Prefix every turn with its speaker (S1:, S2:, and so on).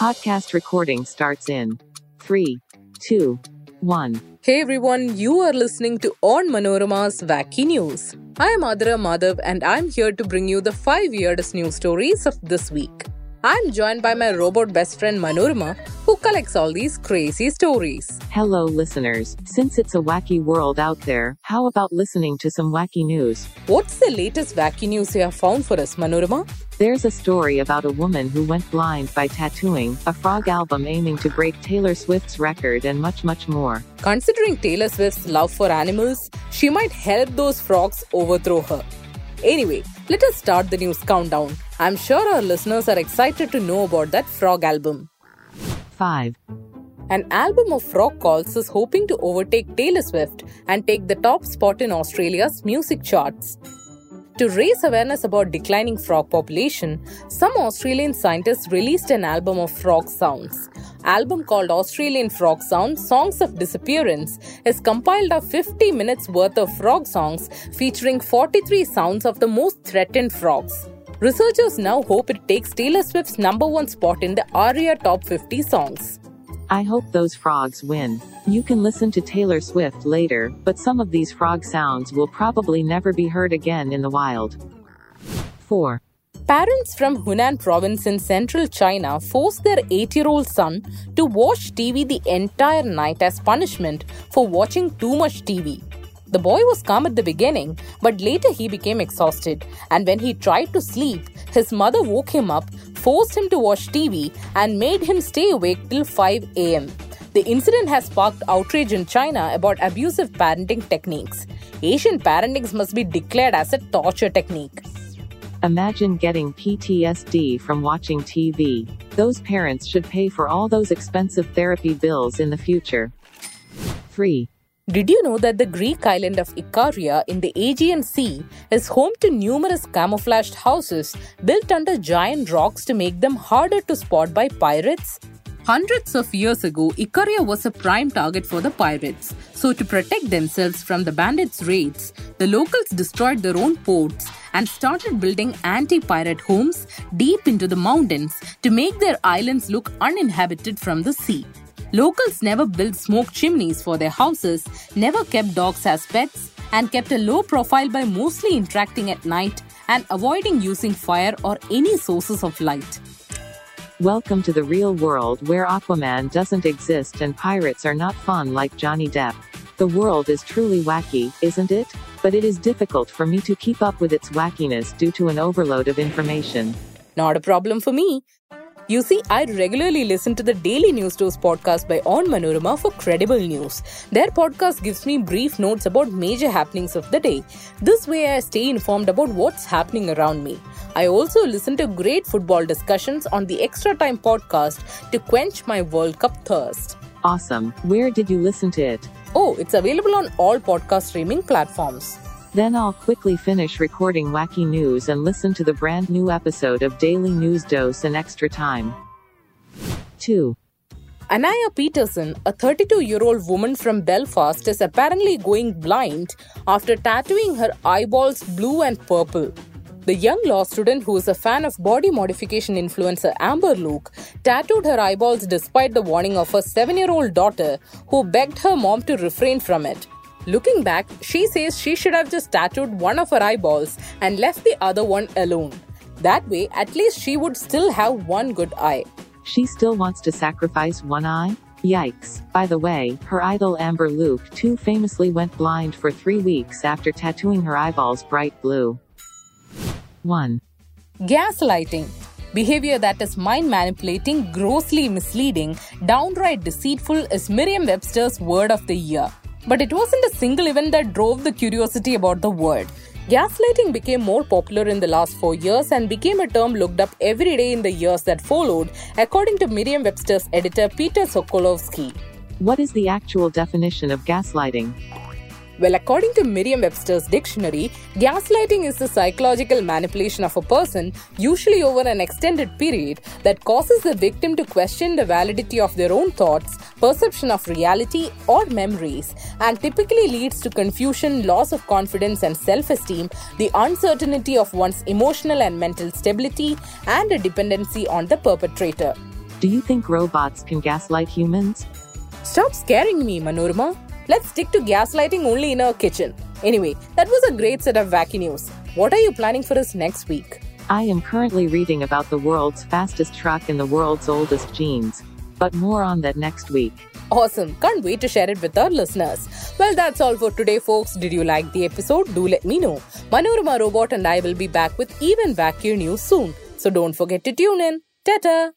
S1: Podcast recording starts in three, two, one.
S2: Hey everyone, you are listening to Onmanorama's Wacky News. I am Athira Madhav and I'm here to bring you the five weirdest news stories of this week. I'm joined by my robot best friend Manorama, who collects all these crazy stories.
S1: Hello, listeners. Since it's a wacky world out there, how about listening to some wacky news?
S2: What's the latest wacky news you have found for us, Manorama?
S1: There's a story about a woman who went blind by tattooing, a frog album aiming to break Taylor Swift's record, and much, much more.
S2: Considering Taylor Swift's love for animals, she might help those frogs overthrow her. Anyway, let us start the news countdown. I'm sure our listeners are excited to know about that frog album.
S1: 5.
S2: An album of frog calls is hoping to overtake Taylor Swift and take the top spot in Australia's music charts. To raise awareness about declining frog population, some Australian scientists released an album of frog sounds. Album called Australian Frog Sounds Songs of Disappearance is compiled of 50 minutes worth of frog songs featuring 43 sounds of the most threatened frogs. Researchers now hope it takes Taylor Swift's number one spot in the ARIA Top 50 songs.
S1: I hope those frogs win. You can listen to Taylor Swift later, but some of these frog sounds will probably never be heard again in the wild. 4.
S2: Parents from Hunan province in central China forced their 8 year old son to watch TV the entire night as punishment for watching too much TV. The boy was calm at the beginning, but later he became exhausted, and when he tried to sleep, his mother woke him up, forced him to watch TV, and made him stay awake till 5 am. The incident has sparked outrage in China about abusive parenting techniques. Asian parenting must be declared as a torture technique.
S1: Imagine getting PTSD from watching TV. Those parents should pay for all those expensive therapy bills in the future. 3.
S2: Did you know that the Greek island of Ikaria in the Aegean Sea is home to numerous camouflaged houses built under giant rocks to make them harder to spot by pirates? Hundreds of years ago, Ikaria was a prime target for the pirates. So, to protect themselves from the bandits' raids, the locals destroyed their own ports and started building anti pirate homes deep into the mountains to make their islands look uninhabited from the sea. Locals never built smoke chimneys for their houses, never kept dogs as pets, and kept a low profile by mostly interacting at night and avoiding using fire or any sources of light.
S1: Welcome to the real world where Aquaman doesn't exist and pirates are not fun like Johnny Depp. The world is truly wacky, isn't it? But it is difficult for me to keep up with its wackiness due to an overload of information.
S2: Not a problem for me. You see, I regularly listen to the Daily News Dose podcast by Onmanorama for credible news. Their podcast gives me brief notes about major happenings of the day. This way, I stay informed about what's happening around me. I also listen to great football discussions on the Extra Time podcast to quench my World Cup thirst.
S1: Awesome. Where did you listen to it?
S2: Oh, it's available on all podcast streaming platforms.
S1: Then I'll quickly finish recording wacky news and listen to the brand new episode of Daily News Dose in extra time. 2.
S2: Anaya Peterson, a 32 year old woman from Belfast, is apparently going blind after tattooing her eyeballs blue and purple. The young law student, who is a fan of body modification influencer Amber Luke, tattooed her eyeballs despite the warning of her 7 year old daughter, who begged her mom to refrain from it. Looking back, she says she should have just tattooed one of her eyeballs and left the other one alone. That way, at least she would still have one good eye.
S1: She still wants to sacrifice one eye? Yikes. By the way, her idol Amber Luke too famously went blind for three weeks after tattooing her eyeballs bright blue. 1.
S2: Gaslighting. Behavior that is mind manipulating, grossly misleading, downright deceitful is Merriam Webster's word of the year. But it wasn't a single event that drove the curiosity about the word. Gaslighting became more popular in the last four years and became a term looked up every day in the years that followed, according to Merriam Webster's editor Peter Sokolowski.
S1: What is the actual definition of gaslighting?
S2: Well, according to Merriam Webster's dictionary, gaslighting is the psychological manipulation of a person, usually over an extended period, that causes the victim to question the validity of their own thoughts, perception of reality, or memories, and typically leads to confusion, loss of confidence and self esteem, the uncertainty of one's emotional and mental stability, and a dependency on the perpetrator.
S1: Do you think robots can gaslight humans?
S2: Stop scaring me, Manorama. Let's stick to gaslighting only in our kitchen. Anyway, that was a great set of wacky news. What are you planning for us next week?
S1: I am currently reading about the world's fastest truck and the world's oldest jeans. But more on that next week.
S2: Awesome. Can't wait to share it with our listeners. Well, that's all for today, folks. Did you like the episode? Do let me know. Manorama Robot and I will be back with even wackier news soon. So don't forget to tune in. Ta-ta!